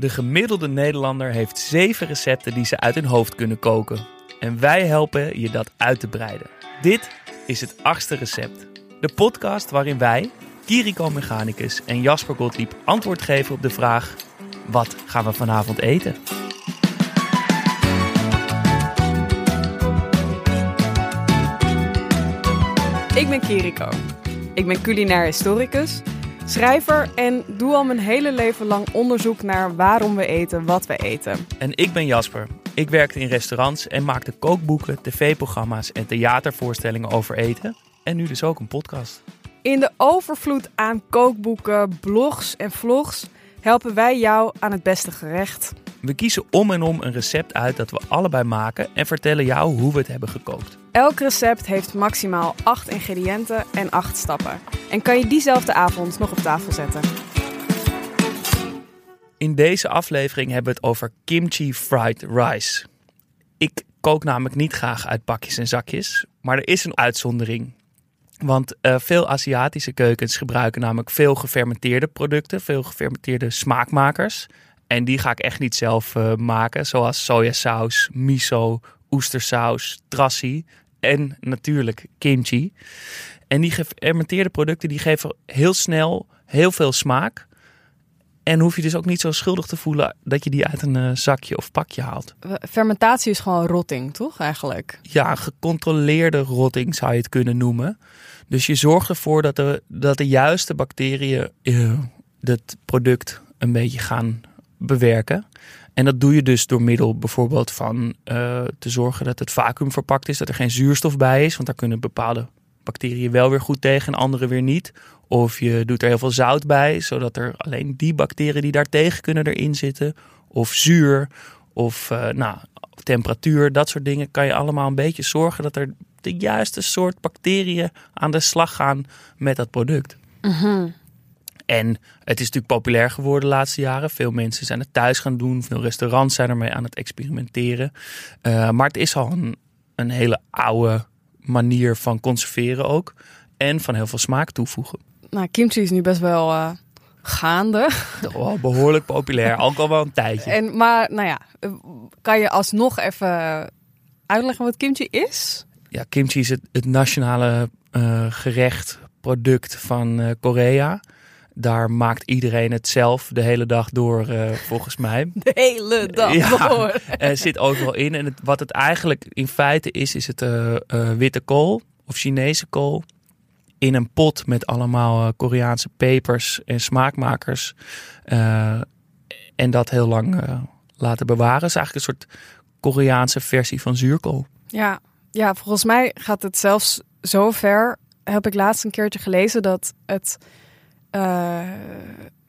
De gemiddelde Nederlander heeft zeven recepten die ze uit hun hoofd kunnen koken. En wij helpen je dat uit te breiden. Dit is het achtste recept. De podcast waarin wij, Kiriko Mechanicus en Jasper Gottlieb antwoord geven op de vraag: wat gaan we vanavond eten? Ik ben Kiriko. Ik ben culinair historicus, schrijver en doe al mijn hele leven lang onderzoek naar waarom we eten wat we eten. En ik ben Jasper. Ik werkte in restaurants en maakte kookboeken, tv-programma's en theatervoorstellingen over eten. En nu dus ook een podcast. In de overvloed aan kookboeken, blogs en vlogs helpen wij jou aan het beste gerecht. We kiezen om en om een recept uit dat we allebei maken en vertellen jou hoe we het hebben gekookt. Elk recept heeft maximaal 8 ingrediënten en 8 stappen. En kan je diezelfde avond nog op tafel zetten. In deze aflevering hebben we het over kimchi fried rice. Ik kook namelijk niet graag uit pakjes en zakjes, maar er is een uitzondering. Want uh, veel Aziatische keukens gebruiken namelijk veel gefermenteerde producten, veel gefermenteerde smaakmakers. En die ga ik echt niet zelf uh, maken, zoals sojasaus, miso, oestersaus, trassi en natuurlijk kimchi. En die gefermenteerde producten die geven heel snel heel veel smaak. En hoef je dus ook niet zo schuldig te voelen dat je die uit een uh, zakje of pakje haalt. Fermentatie is gewoon rotting, toch eigenlijk? Ja, gecontroleerde rotting zou je het kunnen noemen. Dus je zorgt ervoor dat de, dat de juiste bacteriën uh, het product een beetje gaan bewerken. En dat doe je dus door middel bijvoorbeeld van uh, te zorgen dat het vacuüm verpakt is, dat er geen zuurstof bij is, want daar kunnen bepaalde bacteriën wel weer goed tegen en andere weer niet. Of je doet er heel veel zout bij, zodat er alleen die bacteriën die daar tegen kunnen erin zitten. Of zuur, of uh, nou, temperatuur, dat soort dingen. Kan je allemaal een beetje zorgen dat er de juiste soort bacteriën aan de slag gaan met dat product. -hmm. En het is natuurlijk populair geworden de laatste jaren. Veel mensen zijn het thuis gaan doen. Veel restaurants zijn ermee aan het experimenteren. Uh, maar het is al een, een hele oude manier van conserveren ook. En van heel veel smaak toevoegen. Nou, kimchi is nu best wel uh, gaande. Oh, behoorlijk populair. ook al wel een tijdje. En, maar nou ja, kan je alsnog even uitleggen wat kimchi is? Ja, kimchi is het, het nationale uh, gerecht, product van Korea. Daar maakt iedereen het zelf de hele dag door, uh, volgens mij. De hele dag ja, door. Er zit overal in. En het, wat het eigenlijk in feite is, is het uh, uh, witte kool of Chinese kool. In een pot met allemaal Koreaanse pepers en smaakmakers. en dat heel lang laten bewaren. is eigenlijk een soort Koreaanse versie van zuurkool. Ja, ja, volgens mij gaat het zelfs zo ver. Heb ik laatst een keertje gelezen dat het uh,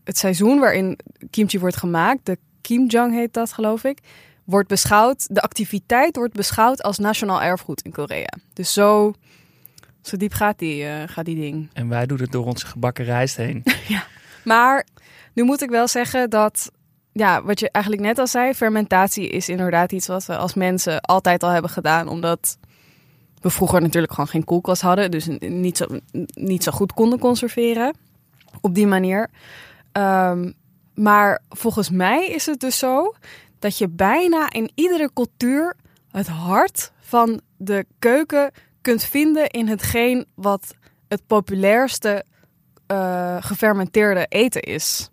het seizoen waarin kimchi wordt gemaakt, de kimjang heet dat geloof ik, wordt beschouwd, de activiteit wordt beschouwd als nationaal erfgoed in Korea. Dus zo, zo diep gaat die, uh, gaat die ding. En wij doen het door onze gebakken rijst heen. ja, maar nu moet ik wel zeggen dat, ja, wat je eigenlijk net al zei, fermentatie is inderdaad iets wat we als mensen altijd al hebben gedaan, omdat we vroeger natuurlijk gewoon geen koelkast hadden, dus niet zo, niet zo goed konden conserveren op die manier. Um, maar volgens mij is het dus zo dat je bijna in iedere cultuur het hart van de keuken kunt vinden in hetgeen wat het populairste uh, gefermenteerde eten is.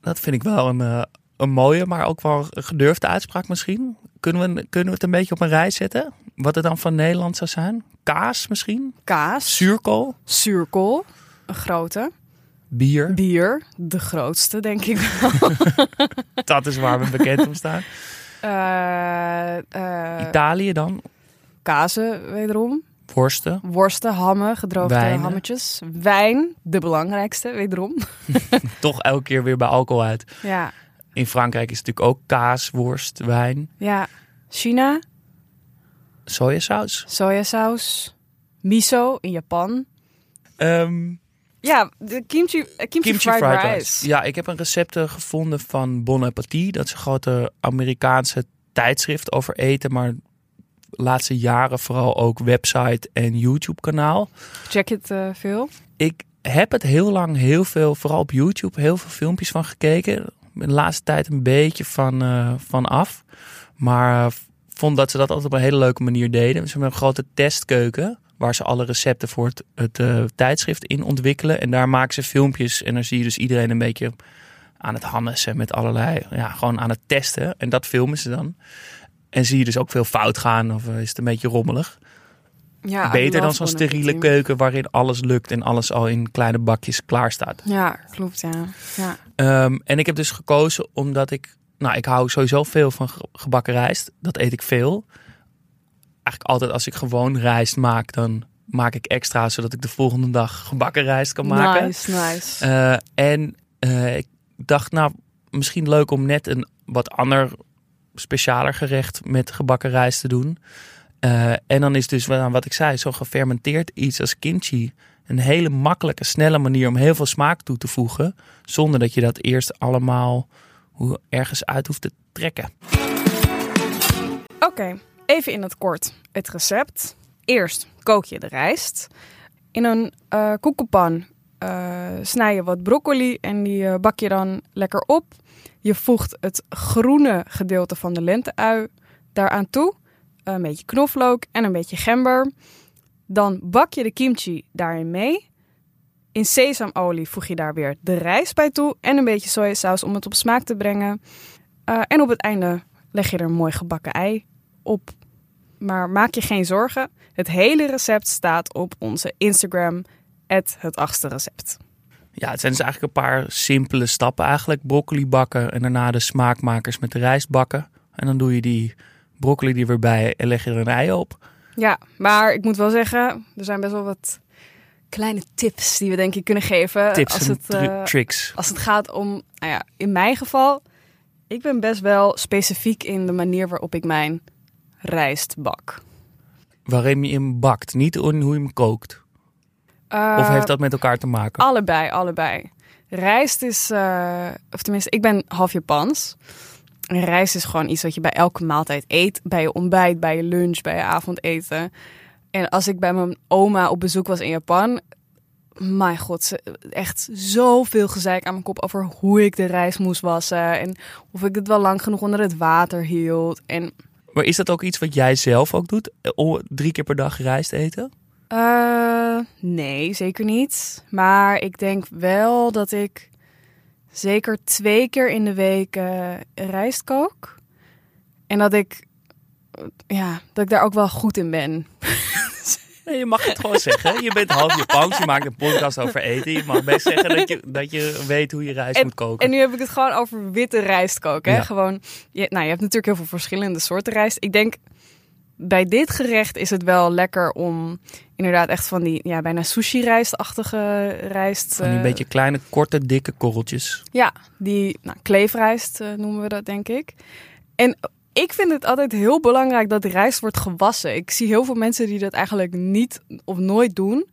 Dat vind ik wel een, uh, een mooie, maar ook wel een gedurfde uitspraak misschien. Kunnen we, kunnen we het een beetje op een rij zetten? Wat het dan van Nederland zou zijn? Kaas misschien? Kaas. Zuurkool? Zuurkool. Een grote. Bier. Bier, de grootste, denk ik wel. dat is waar we bekend om staan. Uh, uh, Italië dan? Kazen, wederom. Worsten. Worsten, hammen, gedroogde Wijnen. hammetjes. Wijn, de belangrijkste, wederom. Toch elke keer weer bij alcohol uit. Ja. In Frankrijk is het natuurlijk ook kaas, worst, wijn. Ja. China. Sojasaus. Sojasaus. Miso in Japan. Um, ja, de kimchi, uh, kimchi, kimchi fried, fried rice. rice. Ja, ik heb een recept uh, gevonden van Bon Appetit. Dat is een grote Amerikaanse tijdschrift over eten, maar de laatste jaren vooral ook website en YouTube kanaal. Check het uh, veel? Ik heb het heel lang heel veel, vooral op YouTube, heel veel filmpjes van gekeken. de laatste tijd een beetje van, eh, van af. Maar vond dat ze dat altijd op een hele leuke manier deden. Ze hebben een grote testkeuken waar ze alle recepten voor het, het uh, tijdschrift in ontwikkelen. En daar maken ze filmpjes en dan zie je dus iedereen een beetje aan het hannessen met allerlei, ja, gewoon aan het testen. En dat filmen ze dan. En zie je dus ook veel fout gaan of is het een beetje rommelig. Ja, Beter dan zo'n steriele keuken waarin alles lukt en alles al in kleine bakjes klaar staat. Ja, klopt, ja. ja. Um, en ik heb dus gekozen omdat ik, nou, ik hou sowieso veel van gebakken rijst. Dat eet ik veel. Eigenlijk altijd als ik gewoon rijst maak, dan maak ik extra zodat ik de volgende dag gebakken rijst kan maken. Nice, nice. Uh, en uh, ik dacht, nou, misschien leuk om net een wat ander specialer gerecht met gebakken rijst te doen. Uh, en dan is dus wat ik zei, zo gefermenteerd iets als kimchi een hele makkelijke, snelle manier om heel veel smaak toe te voegen, zonder dat je dat eerst allemaal ergens uit hoeft te trekken. Oké, okay, even in het kort het recept. Eerst kook je de rijst. In een uh, koekenpan uh, snij je wat broccoli en die uh, bak je dan lekker op. Je voegt het groene gedeelte van de lenteui daaraan toe een beetje knoflook en een beetje gember. Dan bak je de kimchi daarin mee. In sesamolie voeg je daar weer de rijst bij toe en een beetje sojasaus om het op smaak te brengen. En op het einde leg je er een mooi gebakken ei op. Maar maak je geen zorgen, het hele recept staat op onze Instagram, het achtste recept. Ja, het zijn dus eigenlijk een paar simpele stappen eigenlijk. Broccoli bakken en daarna de smaakmakers met de rijst bakken. En dan doe je die broccoli die weer bij en leg je er een ei op. Ja, maar ik moet wel zeggen, er zijn best wel wat kleine tips die we denk ik kunnen geven. Tips als het, uh, tricks. Als het gaat om, nou ja, in mijn geval, ik ben best wel specifiek in de manier waarop ik mijn rijst bak. Waarin je hem bakt, niet hoe je hem kookt. Uh, of heeft dat met elkaar te maken? Allebei, allebei. Rijst is, uh, of tenminste, ik ben half Japans. En rijst is gewoon iets wat je bij elke maaltijd eet. Bij je ontbijt, bij je lunch, bij je avondeten. En als ik bij mijn oma op bezoek was in Japan... Mijn god, echt zoveel gezeik aan mijn kop over hoe ik de rijst moest wassen. En of ik het wel lang genoeg onder het water hield. En... Maar is dat ook iets wat jij zelf ook doet? Drie keer per dag rijst eten? Uh, nee, zeker niet. Maar ik denk wel dat ik zeker twee keer in de week uh, rijst kook. En dat ik, ja, dat ik daar ook wel goed in ben. Nee, je mag het gewoon zeggen. Je bent half Japans, je maakt een podcast over eten. Je mag best zeggen dat je, dat je weet hoe je rijst moet koken. En nu heb ik het gewoon over witte rijst koken. Hè? Gewoon, je, nou, je hebt natuurlijk heel veel verschillende soorten rijst. Ik denk bij dit gerecht is het wel lekker om inderdaad echt van die ja, bijna sushi-rijstachtige rijst. Van die uh, beetje kleine, korte, dikke korreltjes. Ja, die nou, kleefrijst uh, noemen we dat, denk ik. En ik vind het altijd heel belangrijk dat rijst wordt gewassen. Ik zie heel veel mensen die dat eigenlijk niet of nooit doen.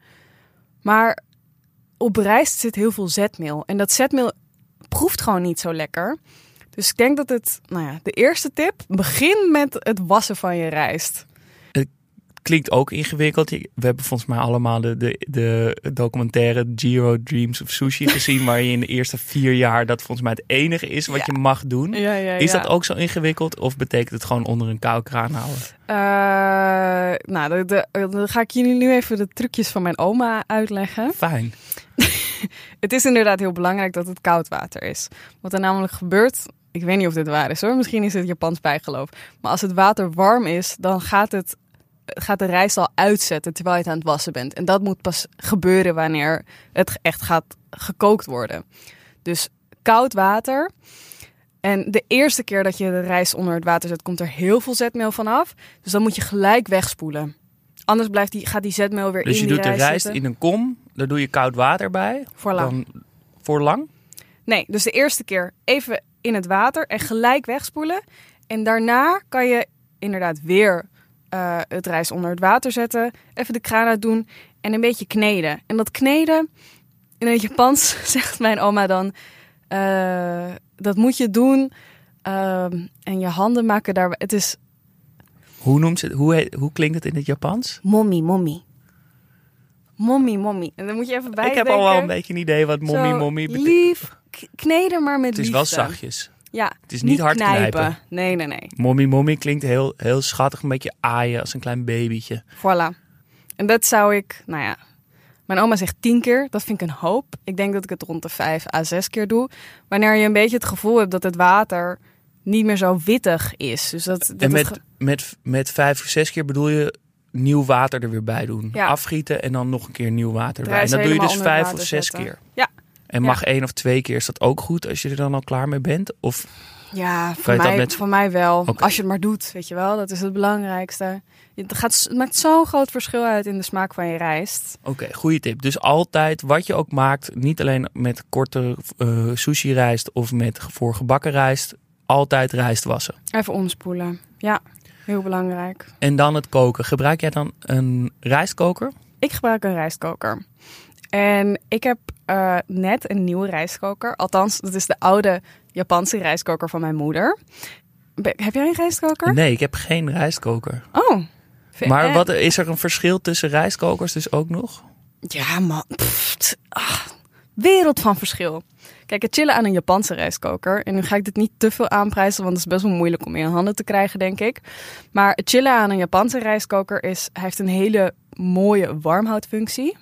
Maar op rijst zit heel veel zetmeel. En dat zetmeel proeft gewoon niet zo lekker. Dus ik denk dat het, nou ja, de eerste tip, begin met het wassen van je rijst. Klinkt ook ingewikkeld. We hebben volgens mij allemaal de, de, de documentaire Giro Dreams of Sushi gezien, waar je in de eerste vier jaar dat volgens mij het enige is wat ja. je mag doen. Ja, ja, is dat ook zo ingewikkeld of betekent het gewoon onder een koude kraan houden? Uh, nou, dan ga ik jullie nu even de trucjes van mijn oma uitleggen. Fijn. het is inderdaad heel belangrijk dat het koud water is. Wat er namelijk gebeurt, ik weet niet of dit waar is hoor, misschien is het Japans bijgeloof. Maar als het water warm is, dan gaat, het, gaat de rijst al uitzetten terwijl je het aan het wassen bent. En dat moet pas gebeuren wanneer het echt gaat gekookt worden. Dus koud water. En de eerste keer dat je de rijst onder het water zet, komt er heel veel zetmeel vanaf. Dus dan moet je gelijk wegspoelen. Anders blijft die, gaat die zetmeel weer dus in die rijst Dus je doet de rijst zitten. in een kom, daar doe je koud water bij. Voor lang. Dan, voor lang? Nee, dus de eerste keer even in het water en gelijk wegspoelen. En daarna kan je inderdaad weer uh, het rijst onder het water zetten. Even de kraan uit doen en een beetje kneden. En dat kneden, in het Japans zegt mijn oma dan... Uh, dat moet je doen uh, en je handen maken daar... Het is... Hoe, noemt ze, hoe, heet, hoe klinkt het in het Japans? Mommy, mommy. Mommy, mommy. En dan moet je even bij Ik heb al wel een beetje een idee wat mommy, mommy betekent. Lief kneden, maar met Het is liefde. wel zachtjes. Ja, Het is niet hard knijpen. Nee, nee, nee. Mommy mommy klinkt heel, heel schattig, een beetje aaien als een klein babytje. Voilà. En dat zou ik, nou ja. Mijn oma zegt tien keer. Dat vind ik een hoop. Ik denk dat ik het rond de vijf à zes keer doe. Wanneer je een beetje het gevoel hebt dat het water niet meer zo wittig is. Dus dat, dat en met, ge- met, met vijf of zes keer bedoel je nieuw water er weer bij doen. Ja. Afgieten en dan nog een keer nieuw water erbij. En dat doe je dus vijf of zes zetten. keer. Ja. En mag één of twee keer, is dat ook goed als je er dan al klaar mee bent? Of Ja, voor mij, voor mij wel. Als je het maar doet, weet je wel. Dat is het belangrijkste. Het, gaat, het maakt zo'n groot verschil uit in de smaak van je rijst. Oké, goede tip. Dus altijd, wat je ook maakt, niet alleen met korte eh, sushi rijst of met voor gebakken rijst, altijd rijst wassen. Even omspoelen. Ja, heel belangrijk. En dan het koken. Gebruik jij dan een rijstkoker? Ik gebruik een rijstkoker. En ik heb eh, net een nieuwe rijstkoker. Althans, dat is de oude Japanse rijstkoker van mijn moeder. Be- heb jij een rijstkoker? Nee, ik heb geen rijstkoker. Oh. Maar wat, is er een verschil tussen rijstkokers dus ook nog? Ja, man. Pff, ah, wereld van verschil. Kijk, het chillen aan een Japanse rijstkoker. En nu ga ik dit niet te veel aanprijzen, want het is best wel moeilijk om in handen te krijgen, denk ik. Maar het chillen aan een Japanse rijstkoker is, hij heeft een hele mooie warmhoudfunctie.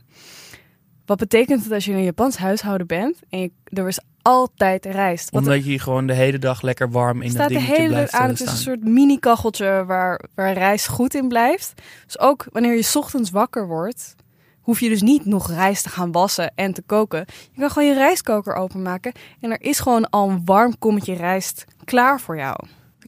Wat betekent dat als je in een Japans huishouden bent en je, er is altijd rijst. Wat Omdat je hier gewoon de hele dag lekker warm in staat dat de dingetje hele tijd blijft aan. eh, Het is een staan. soort mini-kacheltje waar, waar rijst goed in blijft. Dus ook wanneer je 's ochtends wakker wordt, hoef je dus niet nog rijst te gaan wassen en te koken. Je kan gewoon je rijstkoker openmaken en er is gewoon al een warm kommetje rijst klaar voor jou.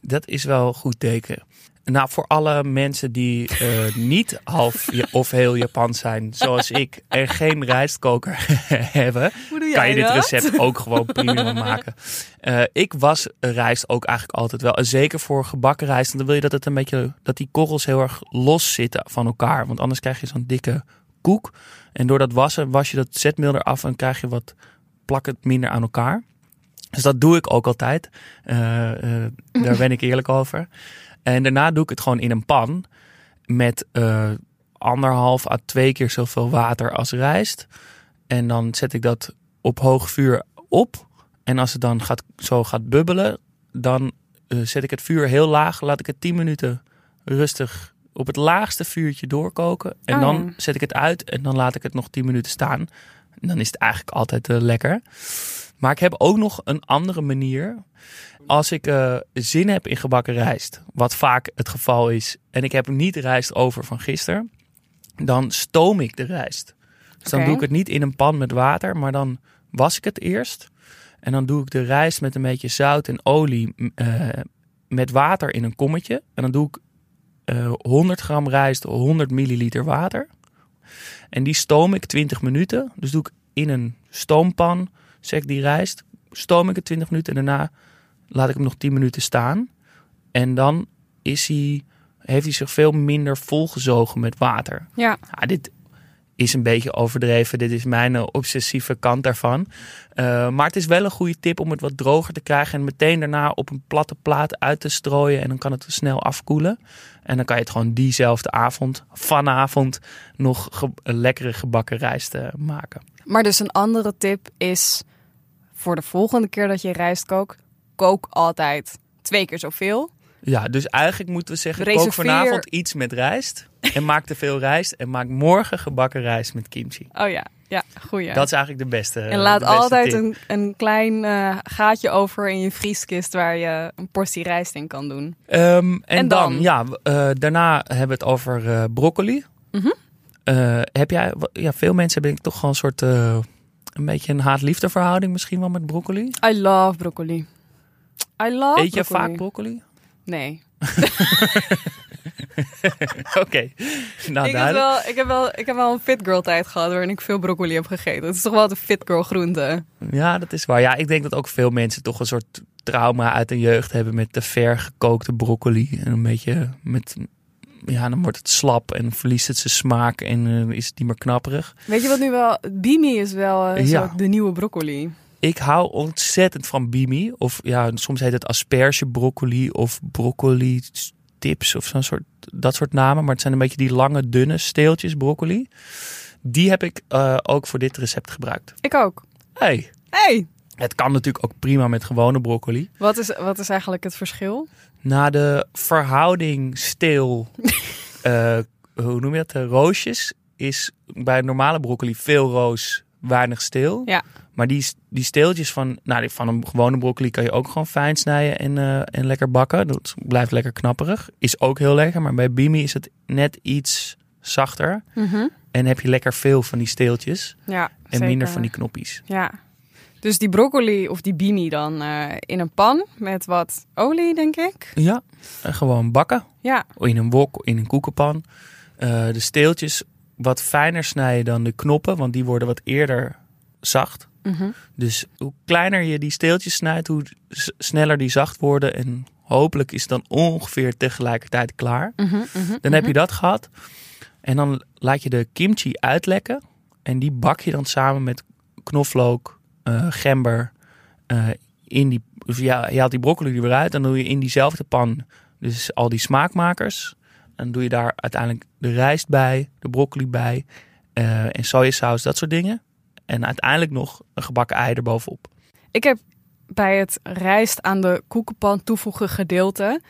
Dat is wel een goed teken. Nou, voor alle mensen die eh, niet half of heel Japans zijn, zoals ik, en geen rijstkoker hebben, kan je dit recept ook gewoon prima maken. Eh, ik was rijst ook eigenlijk altijd wel. En zeker voor gebakken rijst. Want dan wil je dat het een beetje dat die korrels heel erg los zitten van elkaar. Want anders krijg je zo'n dikke koek. En door dat wassen was je dat zetmeel eraf en krijg je wat plak het minder aan elkaar. Dus dat doe ik ook altijd. Eh, daar ben ik eerlijk over. En daarna doe ik het gewoon in een pan met eh, anderhalf à twee keer zoveel water als rijst. En dan zet ik dat op hoog vuur op. En als het dan gaat, zo gaat bubbelen, dan eh, zet ik het vuur heel laag. Laat ik het 10 minuten rustig op het laagste vuurtje doorkoken. En Oh, dan zet ik het uit en dan laat ik het nog 10 minuten staan. En dan is het eigenlijk altijd eh, lekker. Maar ik heb ook nog een andere manier. Als ik eh, zin heb in gebakken rijst, wat vaak het geval is, en ik heb niet rijst over van gisteren, dan stoom ik de rijst. Dus dan doe ik het niet in een pan met water, maar dan was ik het eerst. En dan doe ik de rijst met een beetje zout en olie eh, met water in een kommetje. En dan doe ik eh 100 gram rijst, 100 milliliter water. En die stoom ik 20 minuten. Dus doe ik in een stoompan, ik die rijst, stoom ik het 20 minuten en daarna laat ik hem nog 10 minuten staan. En dan is hij, heeft hij zich veel minder volgezogen met water. Ja, Ja, dit is een beetje overdreven. Dit is mijn eh, obsessieve kant daarvan. Eh, maar het is wel een goede tip om het wat droger te krijgen. En meteen daarna op een platte plaat uit te strooien. En dan kan het snel afkoelen. En dan kan je het gewoon diezelfde avond, vanavond, nog lekkere gebakken rijst eh, maken. maar dus een andere tip is voor de volgende keer dat je rijst kookt, kook altijd twee keer zoveel. Ja, dus eigenlijk moeten we zeggen, kook Reserveer- vanavond iets met rijst. En maak te veel rijst. En maak morgen gebakken rijst met kimchi. Oh ja, ja, goeie. Dat is eigenlijk de beste En laat beste altijd een, een klein eh, gaatje over in je vrieskist waar je een portie rijst in kan doen. Ehm, en, En dan, dan? ja, eh, daarna hebben we het over eh, broccoli. Mhm. Heb jij, ja, veel mensen hebben denk ik toch gewoon een soort, een beetje een haat-liefde verhouding misschien wel met broccoli. I love broccoli. I love Eet je vaak broccoli? Nee. Oké, nou ik, heb wel, ik, heb wel, ik heb wel een fit girl tijd gehad waarin ik veel broccoli heb gegeten. Het is toch wel de fit girl groente. Ja, dat is waar. Ja, ik denk dat ook veel mensen toch een soort trauma uit hun jeugd hebben met te ver gekookte broccoli. En een beetje met, ja, dan wordt het slap en verliest het zijn smaak en eh, is het niet meer knapperig. Weet je wat nu wel... Bimi is wel eh, Ja. de nieuwe broccoli. Ik hou ontzettend van bimi. Of ja, soms heet het asperge broccoli of broccoli tips of zo'n soort, dat soort namen. Maar het zijn een beetje die lange, dunne steeltjes broccoli. Die heb ik eh, ook voor dit recept gebruikt. Ik ook. Hey, Hey, Het kan natuurlijk ook prima met gewone broccoli. Wat is, wat is eigenlijk het verschil? Na de verhouding steel, eh, hoe noem je dat, de roosjes, is bij normale broccoli veel roos, weinig steel. Ja. Maar die, die steeltjes van, nou, die van een gewone broccoli kan je ook gewoon fijn snijden en, eh, en lekker bakken. Dat blijft lekker knapperig. Is ook heel lekker, maar bij Bimi is het net iets zachter. En heb je lekker veel van die steeltjes Ja, en zeker. minder van die knoppies. Ja. Dus die broccoli of die bimi dan eh, in een pan met wat olie, denk ik. Ja, gewoon bakken. Ja, In een wok, in een koekenpan. Eh, de steeltjes wat fijner snijden dan de knoppen, want die worden wat eerder zacht. Mhm. Dus hoe kleiner je die steeltjes snijdt, hoe sneller die zacht worden. En hopelijk is het dan ongeveer tegelijkertijd klaar. Mhm, mhm, Dan heb je dat gehad. En dan laat je de kimchi uitlekken. En die bak je dan samen met knoflook, eh, gember. eh, in die, dus ja, je haalt die broccoli er weer uit. Dan doe je in diezelfde pan dus al die smaakmakers. Dan doe je daar uiteindelijk de rijst bij, de broccoli bij. eh, en sojasaus, dat soort dingen. En uiteindelijk nog een gebakken ei erbovenop. Ik heb bij het rijst aan de koekenpan toevoegen gedeelte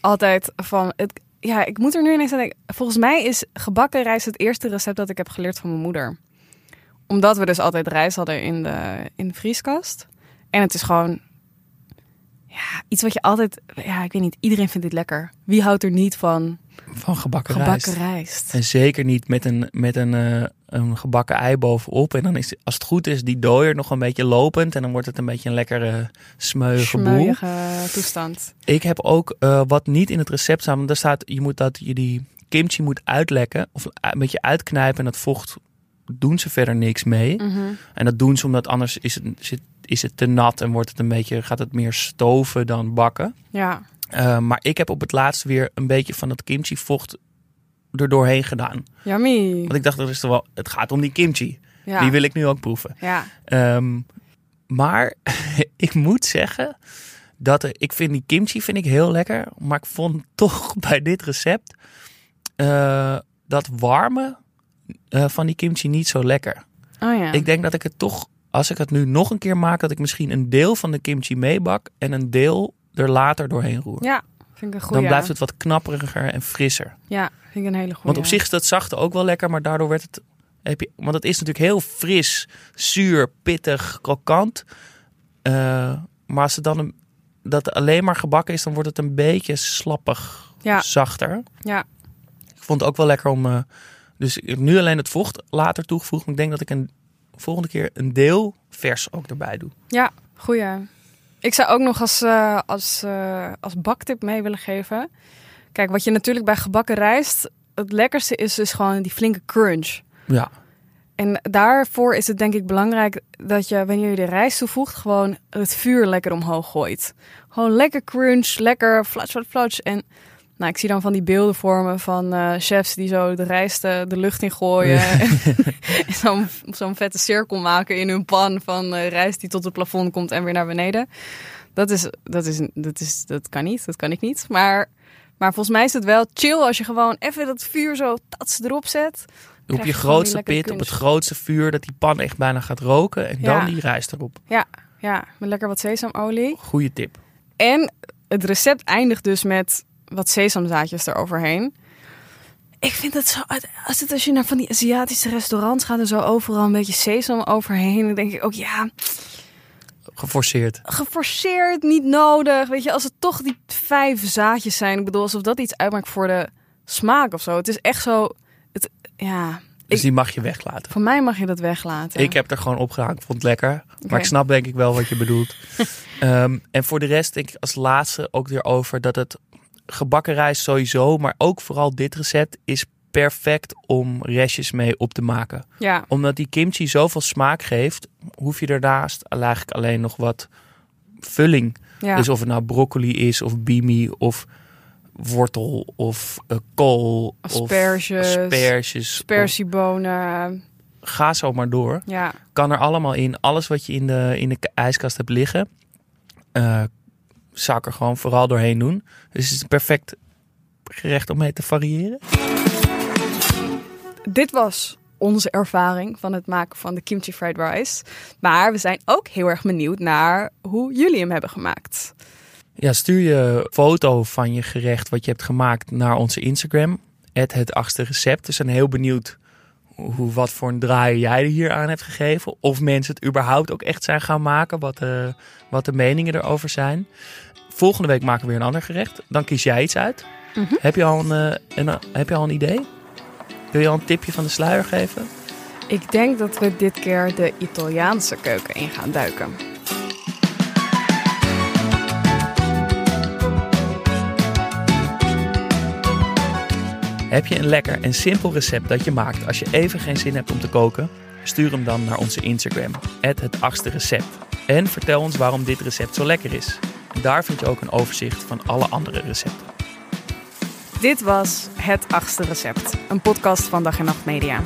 altijd van het. Ja, ik moet er nu ineens aan denken. Volgens mij is gebakken rijst het eerste recept dat ik heb geleerd van mijn moeder. Omdat we dus altijd rijst hadden in de, in de vrieskast. En het is gewoon ja, iets wat je altijd. Ja, ik weet niet. Iedereen vindt dit lekker. Wie houdt er niet van Van gebakken, gebakken rijst. rijst? En zeker niet met een, met een, eh, een gebakken ei bovenop. En dan is, als het goed is, die dooier nog een beetje lopend. En dan wordt het een beetje een lekkere smeuïge boel. Toestand. Ik heb ook eh, wat niet in het recept staan. Want daar staat, je moet dat je die kimchi moet uitlekken. Of een beetje uitknijpen. En dat vocht doen ze verder niks mee. Mhm. En dat doen ze omdat anders is het, is het te nat. En wordt het een beetje, gaat het meer stoven dan bakken. Ja, Eh, maar ik heb op het laatst weer een beetje van dat kimchi vocht er doorheen gedaan. yummy. Want ik dacht, dat is toch wel, het gaat om die kimchi. Ja. Die wil ik nu ook proeven. ja. Ehm, maar ik moet zeggen dat er, ik vind die kimchi vind ik heel lekker. Maar ik vond toch bij dit recept eh, dat warme eh, van die kimchi niet zo lekker. Oh ja. Ik denk dat ik het toch, als ik het nu nog een keer maak, dat ik misschien een deel van de kimchi meebak en een deel er later doorheen roer. Ja, vind ik een goede. Dan blijft het wat knapperiger en frisser. Ja, vind ik een hele goede. Want op zich is dat zachte ook wel lekker, maar daardoor werd het. Heb je, want het is natuurlijk heel fris, zuur, pittig, krokant. Eh, maar als het dan een, dat alleen maar gebakken is, dan wordt het een beetje slappig, Ja. zachter. Ja, Ik vond het ook wel lekker om. eh, dus ik heb nu alleen het vocht later toegevoegd. Maar ik denk dat ik een volgende keer een deel vers ook erbij doe. ja, goeie. Ik zou ook nog als, eh, als, eh, als baktip mee willen geven. Kijk, wat je natuurlijk bij gebakken rijst... Het lekkerste is dus gewoon die flinke crunch. Ja, En daarvoor is het denk ik belangrijk dat je, wanneer je de rijst toevoegt, gewoon het vuur lekker omhoog gooit. Gewoon lekker crunch, lekker flats, flats, flats. En nou, ik zie dan van die beelden vormen van eh, chefs die zo de rijst eh, de lucht in gooien. en zo'n vette cirkel maken in hun pan van eh, rijst die tot het plafond komt en weer naar beneden. Dat, is, dat, is, dat, is, dat kan niet, dat kan ik niet. Maar, maar volgens mij is het wel chill als je gewoon even dat vuur zo tats erop zet. op je grootste pit, op het grootste vuur, dat die pan echt bijna gaat roken. En Ja. dan die rijst erop. Ja, ja, met lekker wat sesamolie. Goeie tip. En het recept eindigt dus met wat sesamzaadjes eroverheen. Ik vind het zo... Als, het, als je naar van die Aziatische restaurants gaat en zo overal een beetje sesam overheen... dan denk ik ook, ja, Geforceerd. geforceerd, niet nodig. Weet je, als het toch die vijf zaadjes zijn... Ik bedoel, alsof dat iets uitmaakt voor de smaak of zo. Het is echt zo... Het, ja, Dus Ik- die mag je weglaten. voor mij mag je dat weglaten. Ik heb er gewoon opgehaald. Ik vond het lekker. Maar ik snap denk ik wel wat je bedoelt. Ehm, en voor de rest denk ik als laatste ook weer over dat het gebakken rijst sowieso, maar ook vooral dit recept is perfect om restjes mee op te maken. Ja, Omdat die kimchi zoveel smaak geeft, hoef je daarnaast eigenlijk alleen nog wat vulling. ja. Dus of het nou broccoli is of bimi of wortel of eh, kool Asperges, of asperges. spersiebonen. Of- ga zo maar door. Ja, kan er allemaal in. Alles wat je in de, in de ijskast hebt liggen, eh zou ik er gewoon vooral doorheen doen. Dus het is een perfect gerecht om mee te variëren. Dit was onze ervaring van het maken van de kimchi fried rice. Maar we zijn ook heel erg benieuwd naar hoe jullie hem hebben gemaakt. Ja, stuur je foto van je gerecht wat je hebt gemaakt naar onze Instagram. Het achtste recept. We zijn heel benieuwd hoe, wat voor een draai jij er hier aan hebt gegeven. Of mensen het überhaupt ook echt zijn gaan maken. Wat de, wat de meningen erover zijn. Volgende week maken we weer een ander gerecht. Dan kies jij iets uit. Mhm. heb, je al een, eh, een, heb je al een idee? Wil je al een tipje van de sluier geven? Ik denk dat we dit keer de Italiaanse keuken in gaan duiken. Heb je een lekker en simpel recept dat je maakt als je even geen zin hebt om te koken? Stuur hem dan naar onze Instagram, het achtste recept. En vertel ons waarom dit recept zo lekker is. Daar vind je ook een overzicht van alle andere recepten. Dit was Het Achtste Recept, een podcast van Dag en Nacht Media.